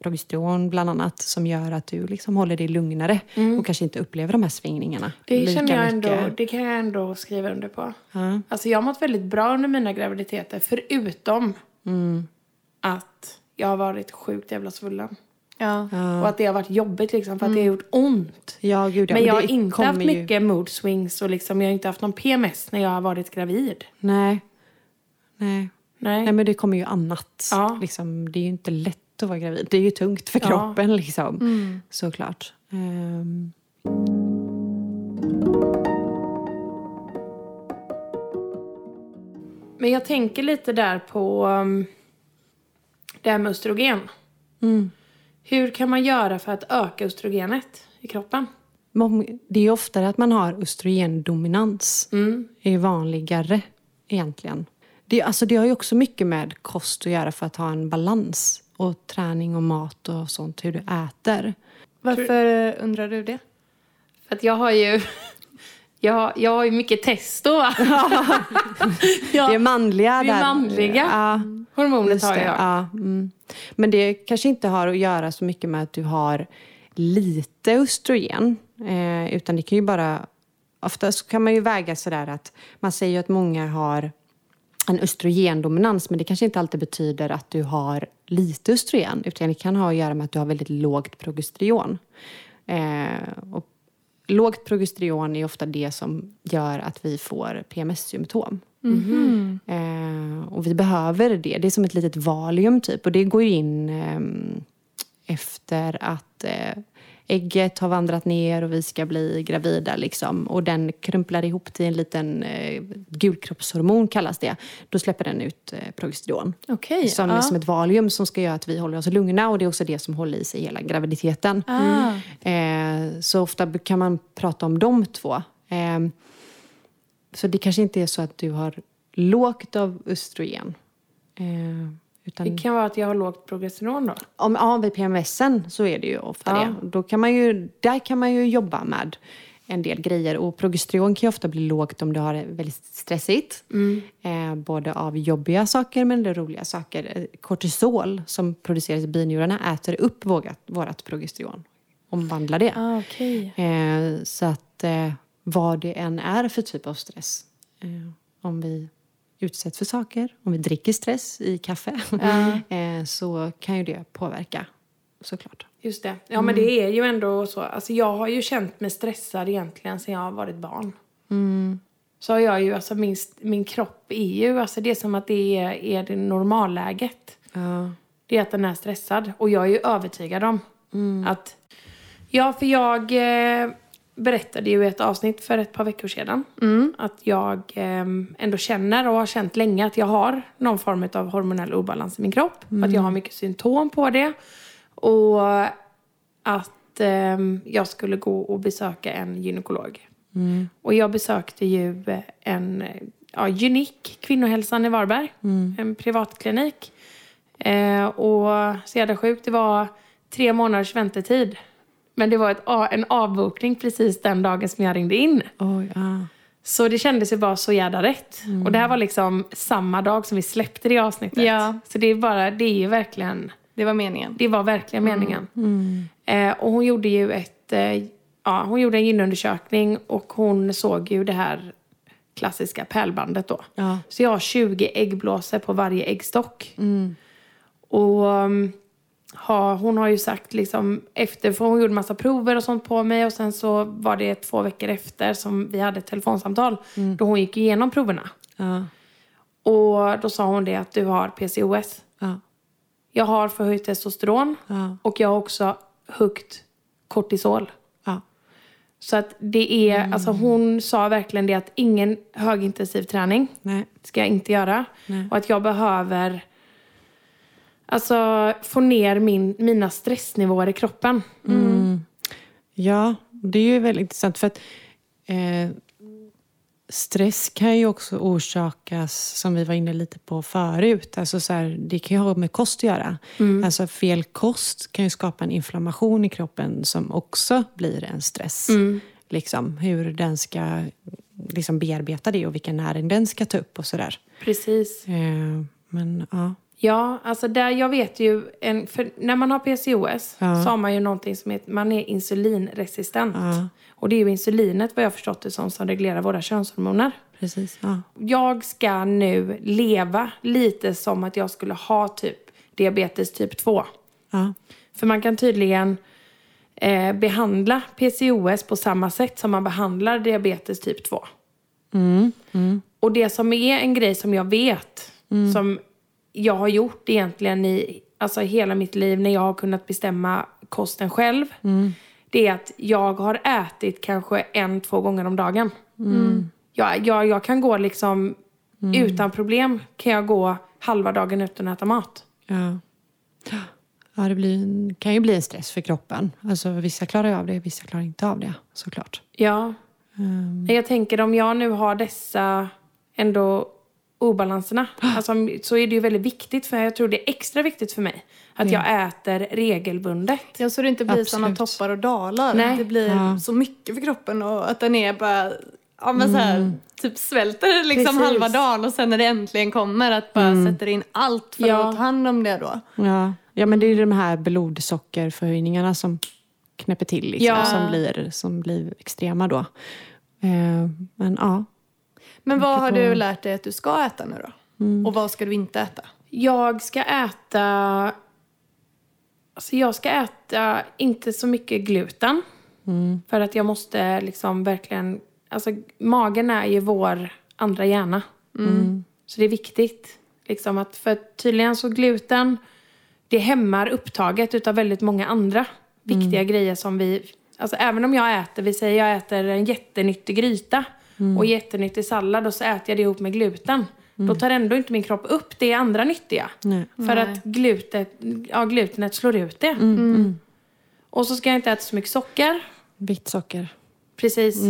progesteron bland annat som gör att du liksom håller dig lugnare och kanske inte upplever de här svängningarna Det lika känner jag ändå, det kan jag ändå skriva under på. Ja. Alltså jag har mått väldigt bra under mina graviditeter förutom Mm. att jag har varit sjukt jävla svullen. Ja. Och att det har varit jobbigt liksom för att det har gjort ont. Ja, gud, ja. Men jag har inte haft ju- mycket mood swings och liksom, jag har inte haft någon PMS när jag har varit gravid. Nej. Nej. Nej. Nej, men det kommer ju annat. Ja. Liksom, det är ju inte lätt att vara gravid. Det är ju tungt för Ja. kroppen liksom. Såklart. Ehm, Men jag tänker lite där på um, det här med östrogen. Mm. Hur kan man göra för att öka östrogenet i kroppen? det är ju oftare att man har östrogendominans. Mm. Det är vanligare egentligen. Det, alltså, det har ju också mycket med kost att göra för att ha en balans. Och träning och mat och sånt, hur du äter. Varför undrar du det? För att jag har ju... <laughs> Jag, jag har ju mycket testo <laughs> ja, Det är manliga det är manliga. Ja. hormonet har jag. Ja, mm. Men det kanske inte har att göra så mycket med att du har lite östrogen. Eh, utan det kan ju bara... Ofta så kan man ju väga sådär att man säger ju att många har en östrogendominans men det kanske inte alltid betyder att du har lite östrogen utan det kan ha att göra med att du har väldigt lågt progesteron. Eh, och lågt progesteron är ofta det som gör att vi får PMS-symptom. Eh, och vi behöver det. Det är som ett litet valium typ. Och det går ju in ehm, efter att eh, ägget har vandrat ner och vi ska bli gravida. Liksom. Och den krumplar ihop till en liten eh, gulkroppshormon kallas det. Då släpper den ut eh, progesteron. Okej. Som, ja. som ett valium som ska göra att vi håller oss lugna och det är också det som håller i sig hela graviditeten. Ah. Eh, så ofta kan man prata om de två. Eh, så det kanske inte är så att du har lågt av östrogen. Utan Det kan vara att jag har lågt progesteron då. om, ja, vid PMSen så är det ju ofta Ja. det. Då kan man ju, där kan man ju jobba med en del grejer. Och progesteron kan ju ofta bli lågt om du har det väldigt stressigt. Eh, både av jobbiga saker men det roliga saker. Eh, Kortisol som produceras i binjurarna äter upp vågat, vårat progesteron. Omvandlar det. Ah, okej. Eh, så att eh, vad det än är för typ av stress. Eh, om vi utsätts för saker, om vi dricker stress i kaffe. <laughs> eh, så kan ju det påverka såklart. Just det. Ja, men det är ju ändå så. Alltså, jag har ju känt mig stressad egentligen sedan jag har varit barn. Så har jag ju, alltså min, min kropp är ju, alltså det är som att det är, är det normalläget. Ja. Det är att den är stressad. Och jag är ju övertygad om att... Ja, för jag eh, berättade ju i ett avsnitt för ett par veckor sedan att jag eh, ändå känner och har känt länge att jag har någon form av hormonell obalans i min kropp. Att jag har mycket symptom på det. Och att eh, jag skulle gå och besöka en gynekolog. Och jag besökte ju en ja, Gynik, Kvinnohälsan i Varberg. En privatklinik. Eh, och så jävla sjukt, det var tre månaders väntetid. Men det var ett, en avbokning precis den dagen som jag ringde in. Oj, ja. Så det kändes ju bara så jävla rätt. Och det här var liksom samma dag som vi släppte det avsnittet. Ja. Så det är bara, det är ju verkligen, Det var meningen. det var verkligen meningen. Eh, och hon gjorde ju ett, eh, ja hon gjorde en gynundersökning och hon såg ju det här klassiska pärlbandet då. Ja. Så jag har 20 äggblåsor på varje äggstock. Och um, ha, hon har ju sagt liksom efter, för hon gjorde massa prover och sånt på mig och sen så var det två veckor efter som vi hade ett telefonsamtal då hon gick igenom proverna. Ja. Och då sa hon det att du har PCOS. Ja. Jag har förhöjt testosteron Ja. och jag har också högt kortisol. Så att det är, alltså hon sa verkligen det att ingen högintensiv träning Nej. ska jag inte göra. Nej. Och att jag behöver alltså, få ner min, mina stressnivåer i kroppen. Ja, det är ju väldigt intressant för att eh, stress kan ju också orsakas, som vi var inne lite på förut, alltså så här, det kan ju ha med kost att göra. Alltså fel kost kan ju skapa en inflammation i kroppen som också blir en stress. Liksom, hur den ska liksom, bearbeta det och vilken näring den ska ta upp och sådär. Precis. Eh, men ja, Ja, alltså där jag vet ju, en, för när man har PCOS Ja. så har man ju någonting som heter, man är insulinresistent. Ja. Och det är ju insulinet vad jag förstått det som, som reglerar våra könshormoner. precis. Ja. Jag ska nu leva lite som att jag skulle ha typ diabetes typ 2. Ja. För man kan tydligen eh, behandla PCOS på samma sätt som man behandlar diabetes typ 2. Och det som är en grej som jag vet, som jag har gjort egentligen i alltså hela mitt liv när jag har kunnat bestämma kosten själv. Det är att jag har ätit kanske en, två gånger om dagen. Jag, jag, jag kan gå liksom utan problem kan jag gå halva dagen utan att äta mat. Ja. Ja, det blir, kan ju bli en stress för kroppen. Alltså, vissa klarar av det, vissa klarar inte av det såklart. Ja. Jag tänker om jag nu har dessa ändå obalanserna. <gasps> Alltså, så är det ju väldigt viktigt för jag tror det är extra viktigt för mig. Att jag äter regelbundet. Ja, så det inte blir sådana Absolut. toppar och dalar. Nej. Det blir Ja. så mycket för kroppen och att den är bara, ja men så här, typ svälter liksom Precis. halva dagen och sen när det äntligen kommer att bara sätter in allt för Ja. att ta hand om det då. Ja, ja men det är ju de här blodsockerförhöjningarna som knäpper till liksom, Ja. som, blir, som blir extrema då. Eh, men ja, Men vad har du lärt dig att du ska äta nu då? Och vad ska du inte äta? Jag ska äta... Alltså jag ska äta inte så mycket gluten. För att jag måste liksom verkligen... Alltså magen är ju vår andra hjärna. Så det är viktigt. Liksom att, för tydligen så gluten, det hämmar upptaget utav väldigt många andra viktiga grejer som vi... Alltså även om jag äter, vi säger jag äter en jättenyttig gryta och jättenyttig sallad och så äter jag det ihop med gluten. Då tar ändå inte min kropp upp det andra nyttiga. nej. För Nej. att glutet, ja, glutenet slår ut det. Och så ska jag inte äta så mycket socker. vitt socker. Precis.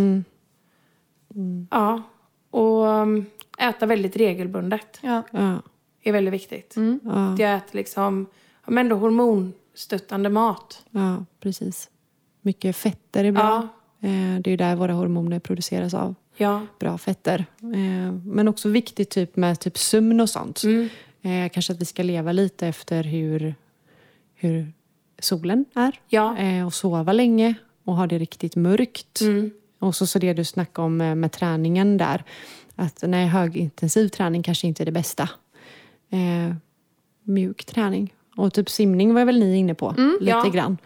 Ja. Och um, äta väldigt regelbundet Ja. Ja, är väldigt viktigt. ja, Att jag äter liksom, men ändå hormonstöttande mat. ja, precis. Mycket fetter är bra. Ja. Eh, det är ju där våra hormoner produceras av. Ja. Bra fetter. Eh, men också viktigt typ med typ sömn och sånt. Mm. Eh, kanske att vi ska leva lite efter hur, hur solen är. Ja. Eh, och sova länge och ha det riktigt mörkt. Mm. Och så, så det du snackade om med, med träningen där. Att nej, högintensiv träning kanske inte är det bästa. Eh, mjuk träning. Och typ simning var väl ni inne på lite Mm, ja. grann.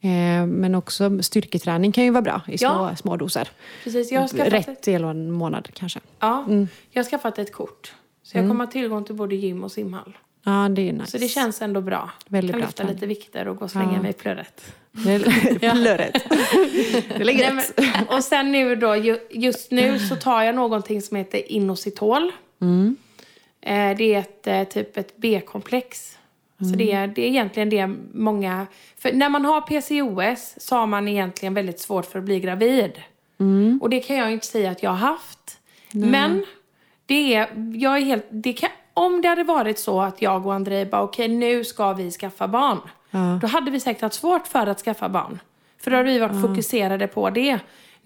Eh, men också styrketräning kan ju vara bra i små, Ja. små doser. Precis. Jag skaffat, Rätt av en månad kanske. ja, jag har skaffat ett kort. Så jag kommer ha tillgång till både gym och simhall. Ja, det är nice. Så det känns ändå bra. Väldigt kan bra lyfta lite vikter och gå och slänga Ja. mig i plöret. Lurigt. <laughs> <laughs> Det ligger rätt. och sen nu då, ju- just nu så tar jag någonting som heter Inositol. Mm. Eh, det är ett, eh, typ ett B-komplex. Alltså det, är, det är egentligen det många... För när man har PCOS så har man egentligen väldigt svårt för att bli gravid. Mm. Och det kan jag inte säga att jag har haft. Men det är, jag är helt, det kan, om det hade varit så att jag och Andrei bara okej nu ska vi skaffa barn. Ja. Då hade vi säkert haft svårt för att skaffa barn. För då hade vi varit fokuserade på det.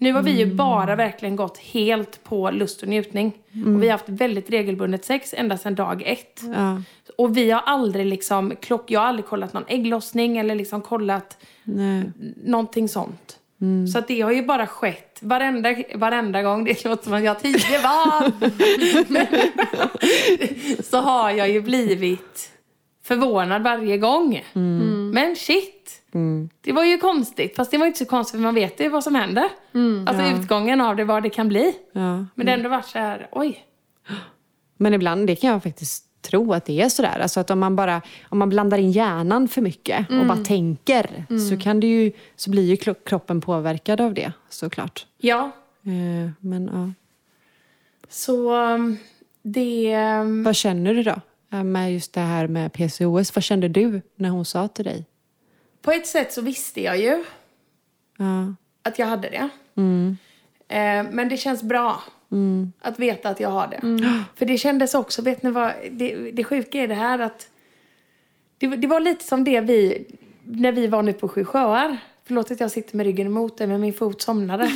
Nu har vi ju bara verkligen gått helt på lust och njutning. Och vi har haft väldigt regelbundet sex ända sedan dag ett. Ja. Och vi har aldrig liksom, klock, jag har aldrig kollat någon ägglossning eller liksom kollat Nej. någonting sånt. Så att det har ju bara skett varenda, varenda gång. Det låter som att jag har tio barn. så har jag ju blivit förvånad varje gång. Men shit. Det var ju konstigt. Fast det var inte så konstigt för man vet ju vad som händer. alltså utgången av det, vad det kan bli. Ja. Men det har ändå varit så här, oj. Men ibland, det kan jag faktiskt tro att det är sådär. Alltså att om man bara om man blandar in hjärnan för mycket och bara tänker så, kan det ju, så blir ju kroppen påverkad av det såklart. Ja, Eh, men ja. så um, det... um, Vad känner du då eh, med just det här med PCOS? Vad kände du när hon sa till dig? På ett sätt så visste jag ju Ja. att jag hade det. Eh, men det känns bra att veta att jag har det. För det kändes också, vet ni vad, det, det sjuka är det här att det, det var lite som det vi, när vi var nu på Sju sjöar. Förlåt att jag sitter med ryggen emot dig men min fot somnade. <laughs>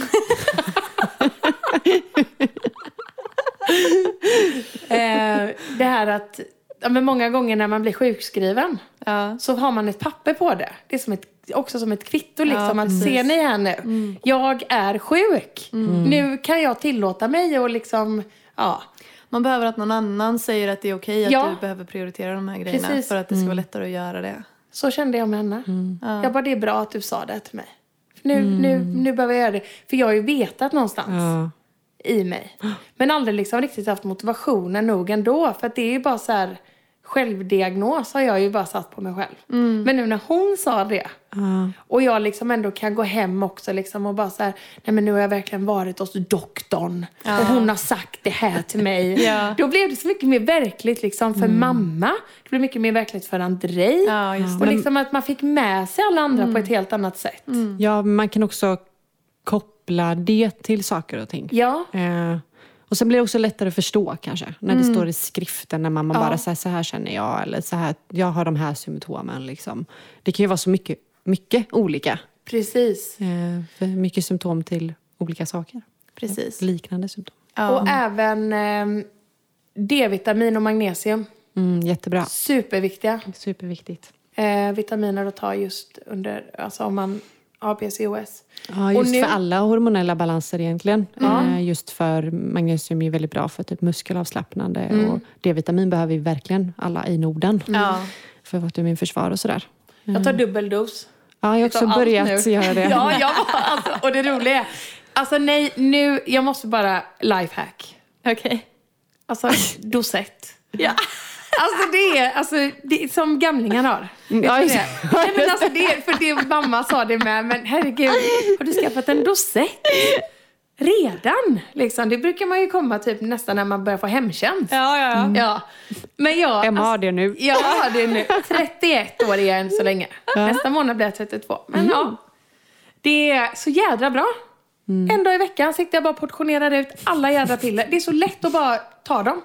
eh, det här att, ja, men många gånger när man blir sjukskriven Ja. så har man ett papper på det. Det är som ett, också som ett kvitto. Liksom. Ja, att precis. ser ni här nu? Jag är sjuk. Nu kan jag tillåta mig och liksom, ja. Man behöver att någon annan säger att det är okej att Ja. du behöver prioritera de här grejerna Precis. för att det ska vara lättare att göra det. Så kände jag med henne. Jag bara, det är bra att du sa det till mig. Nu, nu, nu behöver jag göra det. För jag har ju vetat någonstans Ja. I mig. Men aldrig liksom riktigt haft motivationen nog ändå. För att det är ju bara så här, självdiagnos har jag ju bara satt på mig själv. Men nu när hon sa det. Ja. Och jag liksom ändå kan gå hem också liksom och bara så här, nej men nu har jag verkligen varit hos doktorn. Och hon har sagt det här till mig. <laughs> Ja. Då blev det så mycket mer verkligt liksom för mamma. Det blev mycket mer verkligt för Andrei. Ja, och liksom att man fick med sig alla andra på ett helt annat sätt. ja, man kan också koppla det till saker och ting. Ja, Eh, och sen blir det också lättare att förstå kanske. När det står i skriften, när man, man Ja. bara säger så här känner jag. Eller så här, jag har de här symptomen. Liksom. Det kan ju vara så mycket, mycket olika. precis. Eh, mycket symptom till olika saker. Precis. Liknande symptom. Ja. Och även eh, D-vitamin och magnesium. Mm, jättebra. Superviktiga Superviktigt. eh, vitaminer att ta just under, alltså om man har PCOS. Ja, just Och nu- för alla hormonella balanser egentligen. Eh, just för magnesium är väldigt bra för typ muskelavslappnande. Och D-vitamin behöver vi verkligen alla i Norden. Ja. För vårt immunförsvar och sådär. Jag tar dubbeldos. Ja, jag har också börjat göra det. <laughs> Ja, jag alltså, och det roliga är, alltså nej, nu, jag måste bara lifehack. Okej. Alltså dosett. Ja. <laughs> Alltså det är, alltså, det är som gamlingar har. Ja, det? <laughs> Nej, men alltså det är, för det mamma sa det med, men herregud, har du skaffat en dosett? Redan? Liksom. Det brukar man ju komma typ nästan när man börjar få hemtjänst. Ja, ja, ja. Ja. Men jag, Emma har det nu. jag har det nu. 31 år är jag än så länge. Nästa månad blir jag 32. Men ja, det är så jädra bra. En dag i veckan sitter jag bara och portionerar ut alla jädra piller. Det är så lätt att bara ta dem.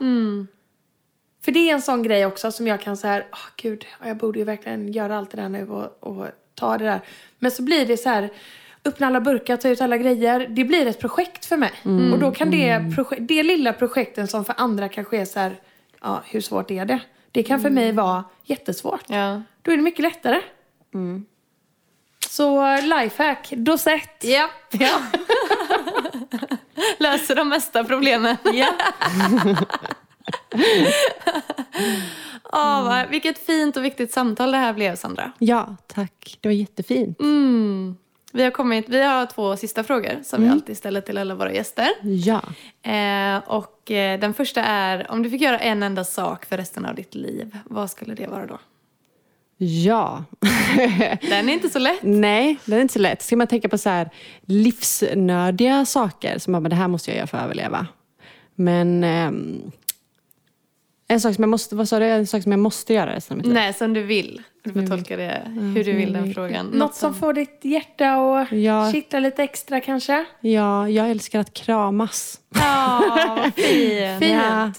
För det är en sån grej också som jag kan säga, åh gud, jag borde ju verkligen göra allt det där nu och, och ta det där. Men så blir det så här, öppna alla burkar, ta ut alla grejer. Det blir ett projekt för mig. Och då kan det, proje- det lilla projekten som för andra kanske är så här, ja hur svårt är det? Det kan för mig vara jättesvårt. Ja. Då är det mycket lättare. Så lifehack, dosett. Ja. Ja. <laughs> Löser de mesta problemen. ja. <laughs> <laughs> Åh, vad, vilket fint och viktigt samtal det här blev, Sandra. Ja, tack. Det var jättefint. Mm. Vi, har kommit, vi har två sista frågor som vi alltid ställer till alla våra gäster. Ja. Eh, och eh, Den första är, om du fick göra en enda sak för resten av ditt liv, vad skulle det vara då? Ja. <laughs> Den är inte så lätt. Nej, det är inte så lätt. Ska man tänka på så här livsnödiga saker som att det här måste jag göra för att överleva. Men ehm, en sak som jag måste, vad sa du? En sak som jag måste göra resten av mitt liv? Nej, som du vill. Du får tolka det hur du vill den frågan. Något som får ditt hjärta att Ja. kittla lite extra kanske. Ja, jag älskar att kramas. Ja, vad fint. <laughs> Fint. Ja.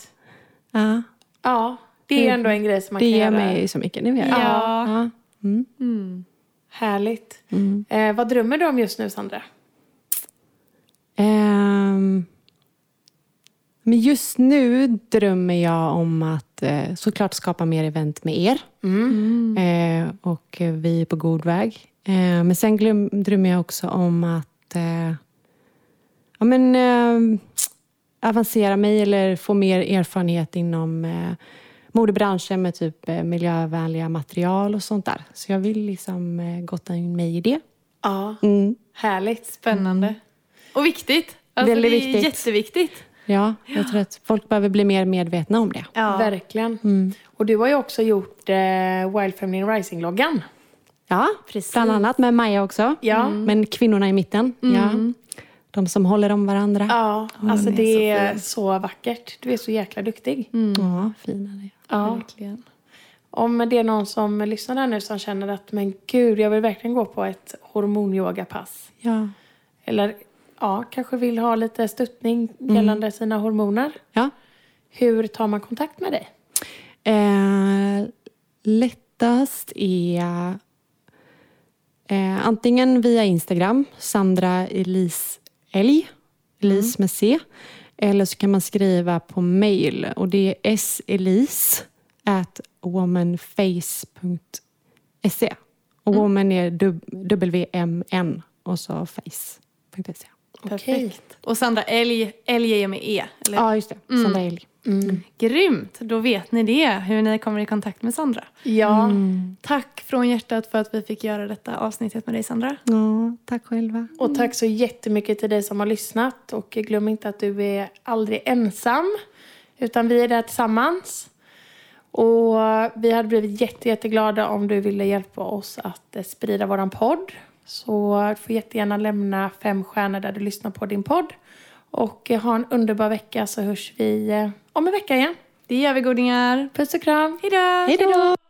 Ja, Ja, det är ändå en grej som man det kan ger göra. mig så mycket. Det jag Ja. Ja. Mm. Härligt. Eh, vad drömmer du om just nu, Sandra? ehm, men just nu drömmer jag om att eh, såklart skapa mer event med er. Mm. Eh, och vi är på god väg. Eh, men sen glöm, drömmer jag också om att eh, ja, men, avancera mig eller få mer erfarenhet inom modebranschen med typ miljövänliga material och sånt där. Så jag vill liksom gotta in mig i det. Ja, Mm. härligt. Spännande. Och viktigt. Alltså, Väldigt det är viktigt. jätteviktigt. Ja, jag tror att folk behöver bli mer medvetna om det. Ja. Verkligen. Mm. Och du har ju också gjort eh, Wild Feminine Rising-loggan. Ja, Precis. bland annat med Maja också. Ja. Men kvinnorna i mitten. Ja. De som håller om varandra. Ja, alltså den är det så är fin. så vackert. Du är så jäkla duktig. Ja, fina det. Ja. Verkligen. Om det är någon som lyssnar där nu som känner att men gud, jag vill verkligen gå på ett hormonyogapass. Ja. Eller ja, kanske vill ha lite stöttning gällande sina hormoner. ja. Hur tar man kontakt med dig? Eh, lättast är eh, antingen via Instagram, Sandra Elise Älg, Elise med C. Eller så kan man skriva på mail och det är selise at womanface.se. Och woman är W-M-N och så face.se. Perfekt. Och Sandra, älg, älg är med E. Eller? Ja, just det. Sandra Älg. Grymt! Då vet ni det, hur ni kommer i kontakt med Sandra. Ja, Tack från hjärtat för att vi fick göra detta avsnittet med dig Sandra. Ja, tack själva. och tack så jättemycket till dig som har lyssnat. Och glöm inte att du är aldrig ensam. Utan vi är där tillsammans. Och vi hade blivit jätte, jätteglada om du ville hjälpa oss att eh, sprida våran podd. Så du får jättegärna lämna fem stjärnor där du lyssnar på din podd. Och eh, ha en underbar vecka så hörs vi eh, om en vecka igen. Det gör vi godingar. Puss och kram! Hejdå! Hej då!